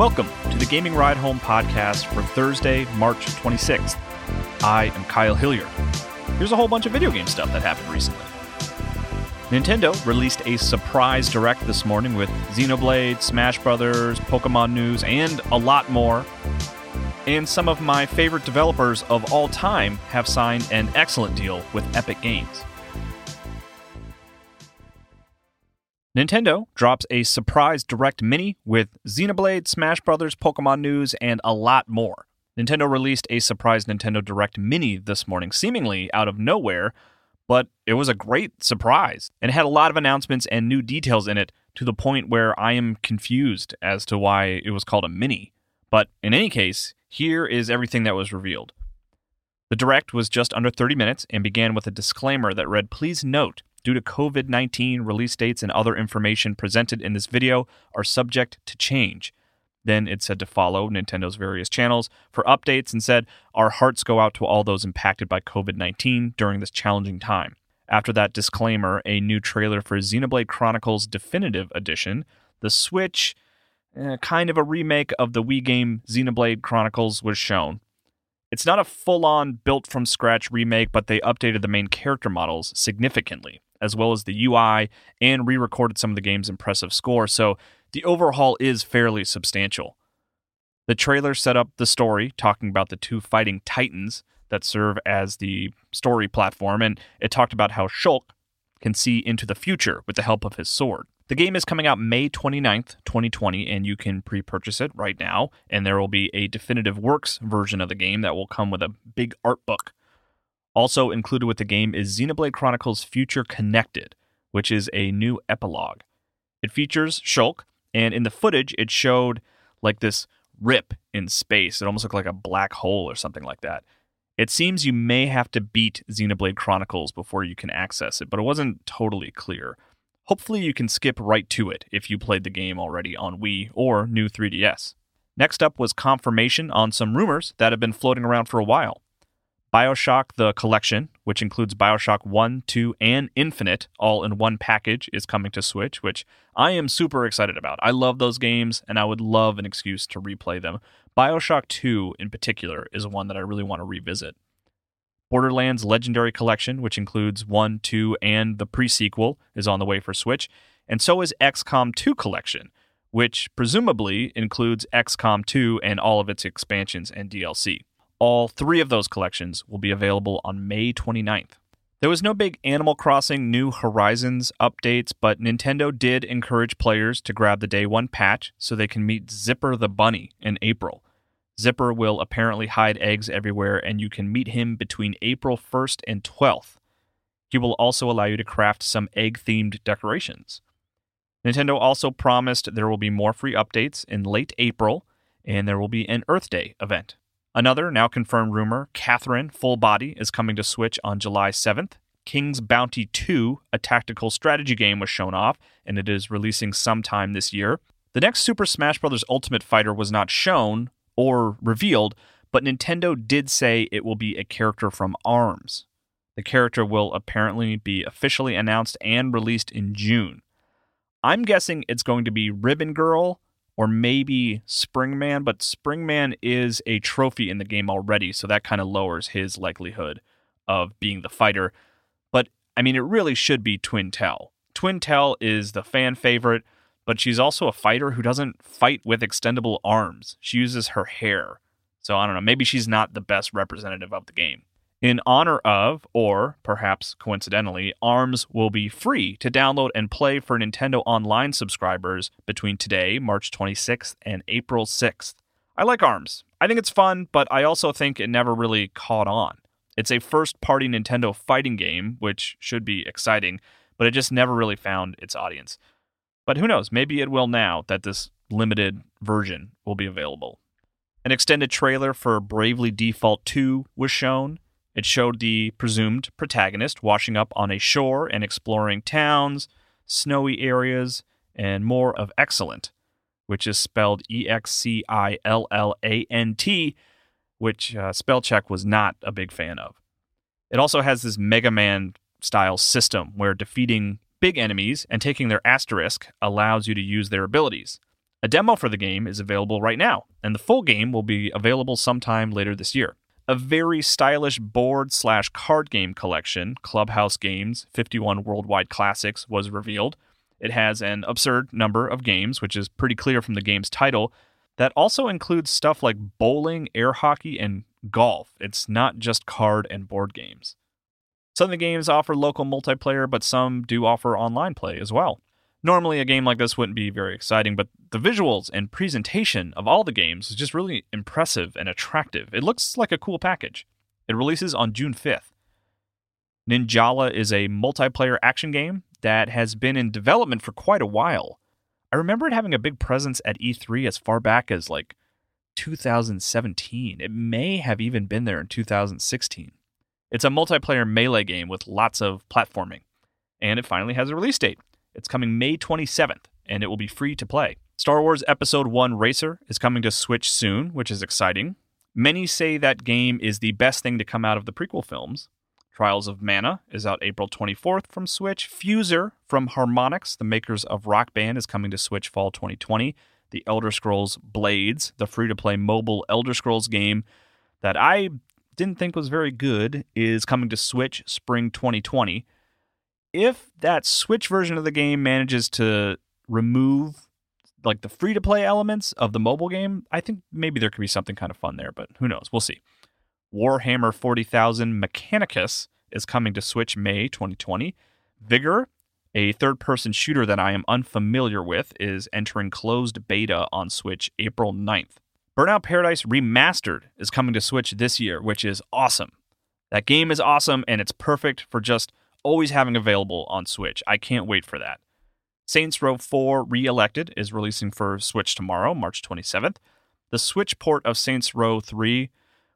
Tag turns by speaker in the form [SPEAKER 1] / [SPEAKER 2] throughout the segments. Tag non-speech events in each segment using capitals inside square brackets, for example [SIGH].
[SPEAKER 1] Welcome to the Gaming Ride Home podcast for Thursday, March 26th. I am Kyle Hilliard. Here's a whole bunch of video game stuff that happened recently. Nintendo released a surprise direct this morning with Xenoblade, Smash Brothers, Pokemon news, and a lot more. And some of my favorite developers of all time have signed an excellent deal with Epic Games. Nintendo drops a surprise Direct Mini with Xenoblade, Smash Bros., Pokemon news, and a lot more. Nintendo released a surprise Nintendo Direct Mini this morning, seemingly out of nowhere, but it was a great surprise and had a lot of announcements and new details in it to the point where I am confused as to why it was called a mini. But in any case, here is everything that was revealed. The Direct was just under 30 minutes and began with a disclaimer that read Please note due to COVID 19, release dates and other information presented in this video are subject to change. Then it said to follow Nintendo's various channels for updates and said, Our hearts go out to all those impacted by COVID 19 during this challenging time. After that disclaimer, a new trailer for Xenoblade Chronicles Definitive Edition, the Switch, eh, kind of a remake of the Wii game Xenoblade Chronicles, was shown. It's not a full on built from scratch remake, but they updated the main character models significantly as well as the UI, and re recorded some of the game's impressive score, so the overhaul is fairly substantial. The trailer set up the story, talking about the two fighting titans that serve as the story platform, and it talked about how Shulk can see into the future with the help of his sword. The game is coming out May 29th, 2020, and you can pre purchase it right now. And there will be a definitive works version of the game that will come with a big art book. Also included with the game is Xenoblade Chronicles Future Connected, which is a new epilogue. It features Shulk, and in the footage, it showed like this rip in space. It almost looked like a black hole or something like that. It seems you may have to beat Xenoblade Chronicles before you can access it, but it wasn't totally clear. Hopefully, you can skip right to it if you played the game already on Wii or new 3DS. Next up was confirmation on some rumors that have been floating around for a while. Bioshock the Collection, which includes Bioshock 1, 2, and Infinite all in one package, is coming to Switch, which I am super excited about. I love those games and I would love an excuse to replay them. Bioshock 2, in particular, is one that I really want to revisit. Borderlands Legendary Collection, which includes 1, 2, and the pre sequel, is on the way for Switch. And so is XCOM 2 Collection, which presumably includes XCOM 2 and all of its expansions and DLC. All three of those collections will be available on May 29th. There was no big Animal Crossing New Horizons updates, but Nintendo did encourage players to grab the day one patch so they can meet Zipper the Bunny in April. Zipper will apparently hide eggs everywhere, and you can meet him between April 1st and 12th. He will also allow you to craft some egg themed decorations. Nintendo also promised there will be more free updates in late April, and there will be an Earth Day event. Another now confirmed rumor Catherine Full Body is coming to Switch on July 7th. King's Bounty 2, a tactical strategy game, was shown off, and it is releasing sometime this year. The next Super Smash Bros. Ultimate Fighter was not shown or revealed, but Nintendo did say it will be a character from ARMS. The character will apparently be officially announced and released in June. I'm guessing it's going to be Ribbon Girl or maybe Springman, but Springman is a trophy in the game already, so that kind of lowers his likelihood of being the fighter. But I mean, it really should be Twintelle. Twintelle is the fan favorite, but she's also a fighter who doesn't fight with extendable arms. She uses her hair. So I don't know, maybe she's not the best representative of the game. In honor of, or perhaps coincidentally, ARMS will be free to download and play for Nintendo Online subscribers between today, March 26th, and April 6th. I like ARMS. I think it's fun, but I also think it never really caught on. It's a first party Nintendo fighting game, which should be exciting, but it just never really found its audience. But who knows? Maybe it will now that this limited version will be available. An extended trailer for Bravely Default 2 was shown. It showed the presumed protagonist washing up on a shore and exploring towns, snowy areas, and more of Excillant, which is spelled E X C I L L A N T, which uh, spell check was not a big fan of. It also has this Mega Man style system where defeating big enemies and taking their asterisk allows you to use their abilities. A demo for the game is available right now, and the full game will be available sometime later this year. A very stylish board slash card game collection, Clubhouse Games 51 Worldwide Classics, was revealed. It has an absurd number of games, which is pretty clear from the game's title, that also includes stuff like bowling, air hockey, and golf. It's not just card and board games. Some of the games offer local multiplayer, but some do offer online play as well. Normally, a game like this wouldn't be very exciting, but the visuals and presentation of all the games is just really impressive and attractive. It looks like a cool package. It releases on June 5th. Ninjala is a multiplayer action game that has been in development for quite a while. I remember it having a big presence at E3 as far back as like 2017. It may have even been there in 2016. It's a multiplayer melee game with lots of platforming, and it finally has a release date. It's coming May 27th, and it will be free to play. Star Wars Episode 1 Racer is coming to Switch soon, which is exciting. Many say that game is the best thing to come out of the prequel films. Trials of Mana is out April 24th from Switch. Fuser from Harmonix, the makers of Rock Band, is coming to Switch fall 2020. The Elder Scrolls Blades, the free to play mobile Elder Scrolls game that I didn't think was very good, is coming to Switch spring 2020 if that Switch version of the game manages to remove like the free to play elements of the mobile game, I think maybe there could be something kind of fun there, but who knows? We'll see. Warhammer 40,000 Mechanicus is coming to Switch May 2020. Vigor, a third person shooter that I am unfamiliar with, is entering closed beta on Switch April 9th. Burnout Paradise Remastered is coming to Switch this year, which is awesome. That game is awesome and it's perfect for just always having available on Switch. I can't wait for that. Saints Row 4 Re-elected is releasing for Switch tomorrow, March 27th. The Switch port of Saints Row 3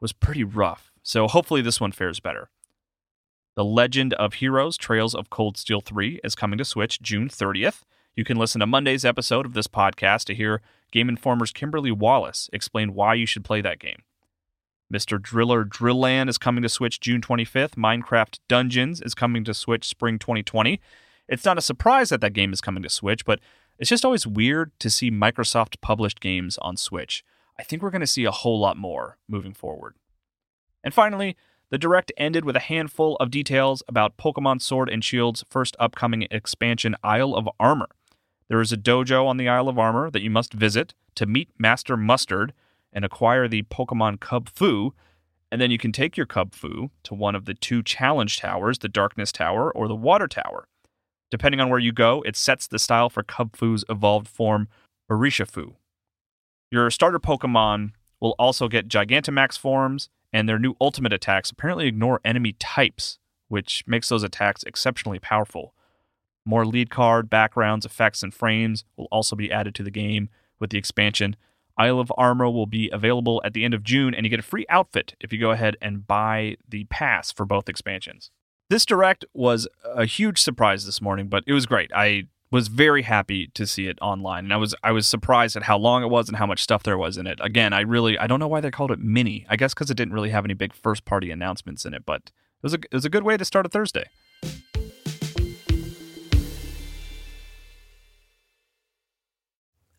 [SPEAKER 1] was pretty rough, so hopefully this one fares better. The Legend of Heroes Trails of Cold Steel 3 is coming to Switch June 30th. You can listen to Monday's episode of this podcast to hear Game Informer's Kimberly Wallace explain why you should play that game. Mr. Driller Drillland is coming to Switch June 25th. Minecraft Dungeons is coming to Switch spring 2020. It's not a surprise that that game is coming to Switch, but it's just always weird to see Microsoft published games on Switch. I think we're going to see a whole lot more moving forward. And finally, the direct ended with a handful of details about Pokemon Sword and Shield's first upcoming expansion, Isle of Armor. There is a dojo on the Isle of Armor that you must visit to meet Master Mustard and acquire the Pokemon Kubfu. And then you can take your Kubfu to one of the two challenge towers, the Darkness Tower or the Water Tower. Depending on where you go, it sets the style for Kubfu's evolved form, Urshifu. Your starter Pokemon will also get Gigantamax forms, and their new ultimate attacks apparently ignore enemy types, which makes those attacks exceptionally powerful. More league card, backgrounds, effects, and frames will also be added to the game with the expansion, Isle of Armor will be available at the end of June, and you get a free outfit if you go ahead and buy the pass for both expansions. This direct was a huge surprise this morning, but it was great. I was very happy to see it online, and I was I was surprised at how long it was and how much stuff there was in it. Again, I really I don't know why they called it mini. I guess because it didn't really have any big first party announcements in it, but it was a it was a good way to start a Thursday.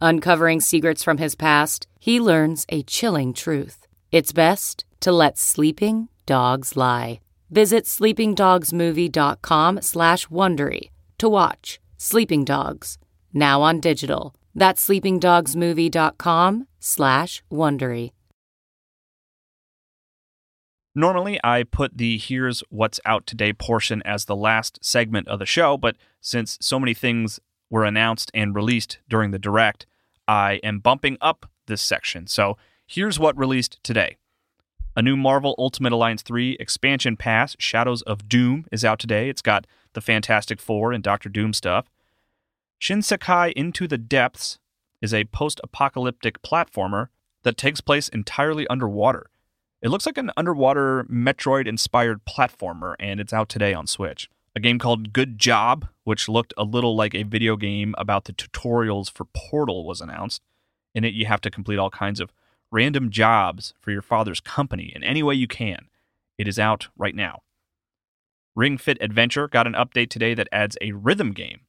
[SPEAKER 2] Uncovering secrets from his past, he learns a chilling truth. It's best to let sleeping dogs lie. Visit sleepingdogsmovie.com slash Wondery to watch Sleeping Dogs, now on digital. That's sleepingdogsmovie.com slash Wondery.
[SPEAKER 1] Normally, I put the Here's What's Out Today portion as the last segment of the show, but since so many things were announced and released during the direct, I am bumping up this section. So here's what released today. A new Marvel Ultimate Alliance 3 expansion pass, Shadows of Doom, is out today. It's got the Fantastic Four and Doctor Doom stuff. Shinsekai Into the Depths is a post apocalyptic platformer that takes place entirely underwater. It looks like an underwater Metroid inspired platformer, and it's out today on Switch. A game called Good Job, which looked a little like a video game about the tutorials for Portal, was announced. In it, you have to complete all kinds of random jobs for your father's company in any way you can. It is out right now. Ring Fit Adventure got an update today that adds a rhythm game.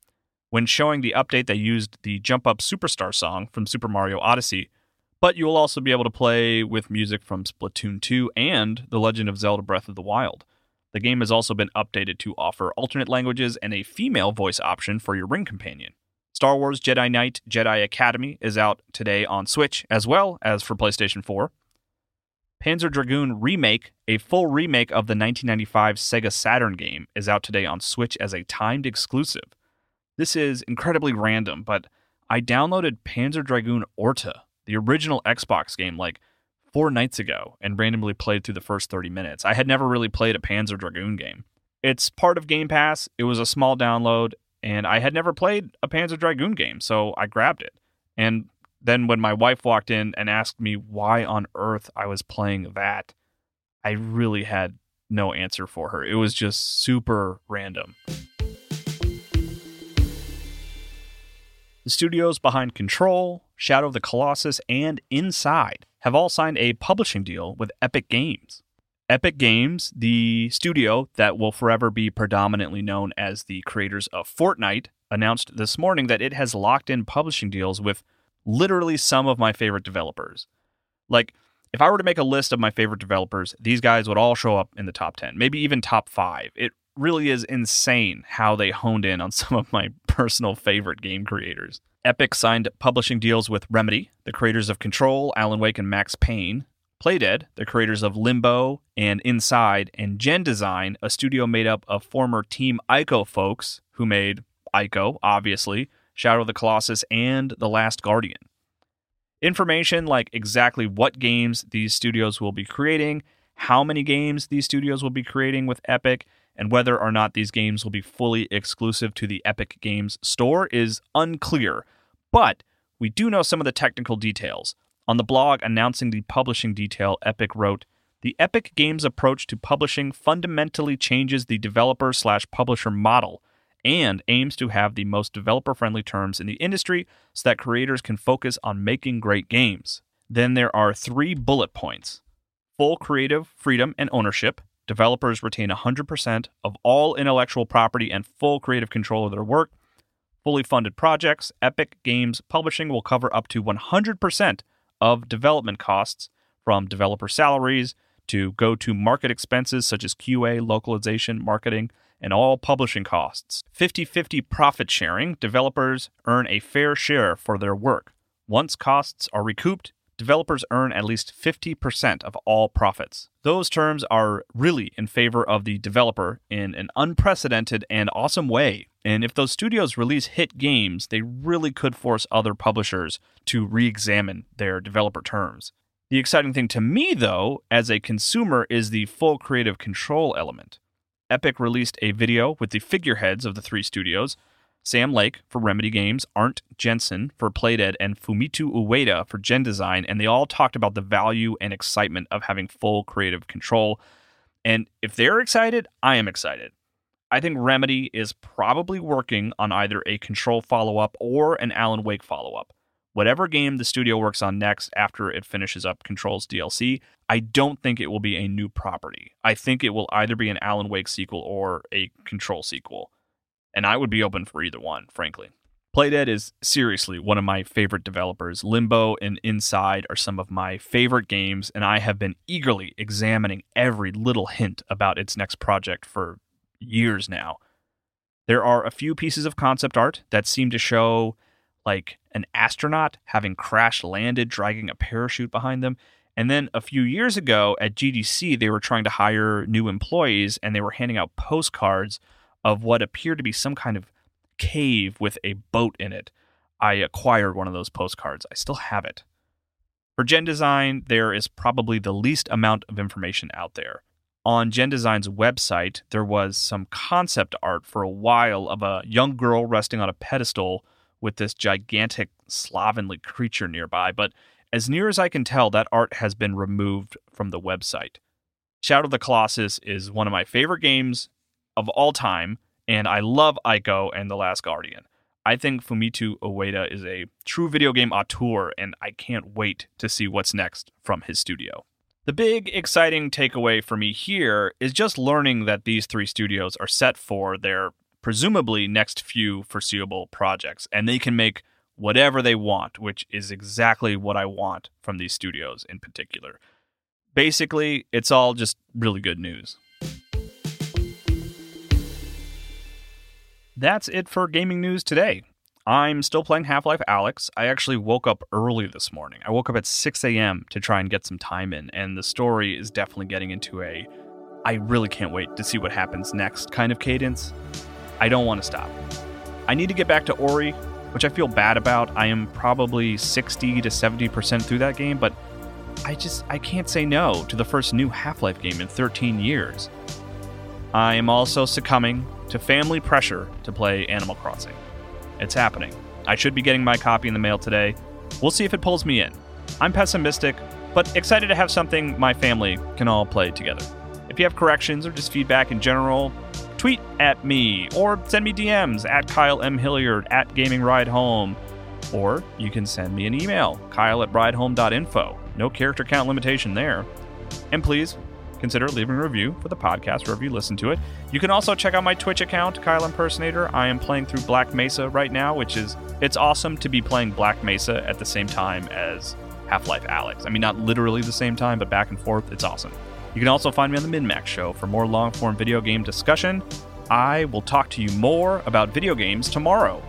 [SPEAKER 1] When showing the update, they used the Jump Up Superstar song from Super Mario Odyssey, but you will also be able to play with music from Splatoon 2 and The Legend of Zelda Breath of the Wild. The game has also been updated to offer alternate languages and a female voice option for your ring companion. Star Wars Jedi Knight Jedi Academy is out today on Switch as well as for PlayStation 4. Panzer Dragoon Remake, a full remake of the 1995 Sega Saturn game, is out today on Switch as a timed exclusive. This is incredibly random, but I downloaded Panzer Dragoon Orta the original Xbox game like four nights ago and randomly played through the first 30 minutes. I had never really played a Panzer Dragoon game. It's part of Game Pass. It was a small download, and I had never played a Panzer Dragoon game, so I grabbed it. And then when my wife walked in and asked me why on earth I was playing that, I really had no answer for her. It was just super random. The studios behind Control, Shadow of the Colossus, and Inside have all signed a publishing deal with Epic Games. Epic Games, the studio that will forever be predominantly known as the creators of Fortnite, announced this morning that it has locked in publishing deals with literally some of my favorite developers. Like, if I were to make a list of my favorite developers, these guys would all show up in the top 10, maybe even top five. It really is insane how they honed in on [LAUGHS] some of my personal favorite game creators. Epic signed publishing deals with Remedy, the creators of Control, Alan Wake, and Max Payne. Playdead, the creators of Limbo and Inside, and Gen Design, a studio made up of former Team Ico folks who made Ico, obviously, Shadow of the Colossus, and The Last Guardian. Information like exactly what games these studios will be creating, how many games these studios will be creating with Epic, and whether or not these games will be fully exclusive to the Epic Games store is unclear. But we do know some of the technical details. On the blog announcing the publishing detail, Epic wrote, the Epic Games approach to publishing fundamentally changes the developer slash publisher model and aims to have the most developer friendly terms in the industry so that creators can focus on making great games. Then there are three bullet points full creative freedom and ownership, Developers retain 100% of all intellectual property and full creative control of their work. Fully funded projects, Epic Games Publishing will cover up to 100% of development costs, from developer salaries to go to market expenses such as QA, localization, marketing, and all publishing costs. 50 50 profit sharing, developers earn a fair share for their work. Once costs are recouped, developers earn at least 50% of all profits. Those terms are really in favor of the developer in an unprecedented and awesome way. And if those studios release hit games, they really could force other publishers to re examine their developer terms. The exciting thing to me, though, as a consumer, is the full creative control element. Epic released a video with the figureheads of the three studios Sam Lake for Remedy Games, Arnt Jensen for Playdead, and Fumito Ueda for Gen Design, and they all talked about the value and excitement of having full creative control. And if they're excited, I am excited. I think Remedy is probably working on either a Control follow up or an Alan Wake follow up. Whatever game the studio works on next after it finishes up Control's DLC, I don't think it will be a new property. I think it will either be an Alan Wake sequel or a Control sequel and I would be open for either one, frankly. Playdead is seriously one of my favorite developers. Limbo and Inside are some of my favorite games, and I have been eagerly examining every little hint about its next project for years now. There are a few pieces of concept art that seem to show like an astronaut having crash landed, dragging a parachute behind them. And then a few years ago at GDC, they were trying to hire new employees and they were handing out postcards of what appeared to be some kind of cave with a boat in it. I acquired one of those postcards. I still have it. For Gen Design, there is probably the least amount of information out there. On Gen Design's website, there was some concept art for a while of a young girl resting on a pedestal with this gigantic slovenly creature nearby, but as near as I can tell, that art has been removed from the website. Shadow of the Colossus is one of my favorite games of all time, and I love Ico and The Last Guardian. I think Fumito Ueda is a true video game auteur, and I can't wait to see what's next from his studio. The big exciting takeaway for me here is just learning that these three studios are set for their presumably next few foreseeable projects, and they can make whatever they want, which is exactly what I want from these studios in particular. Basically, it's all just really good news. That's it for gaming news today. I'm still playing Half Life Alyx. I actually woke up early this morning. I woke up at 6 a.m. to try and get some time in, and the story is definitely getting into a I really can't wait to see what happens next kind of cadence. I don't want to stop. I need to get back to Ori, which I feel bad about. I am probably 60 to 70% through that game, but I just I can't say no to the first new Half-Life game in 13 years. I am also succumbing to family pressure to play Animal Crossing. It's happening. I should be getting my copy in the mail today. We'll see if it pulls me in. I'm pessimistic, but excited to have something my family can all play together. If you have corrections or just feedback in general, tweet at me or send me DMs at Kyle M. Hilliard at Gaming Ride Home. Or you can send me an email, kyle at ridehome.info. No character count limitation there. And please consider leaving a review for the podcast wherever you listen to it. You can also check out my Twitch account, Kyle Impersonator. I am playing through Black Mesa right now, which is it's awesome to be playing Black Mesa at the same time as Half-Life Alyx. I mean, not literally the same time, but back and forth. It's awesome. You can also find me on the MinnMax Show for more long-form video game discussion. I will talk to you more about video games tomorrow.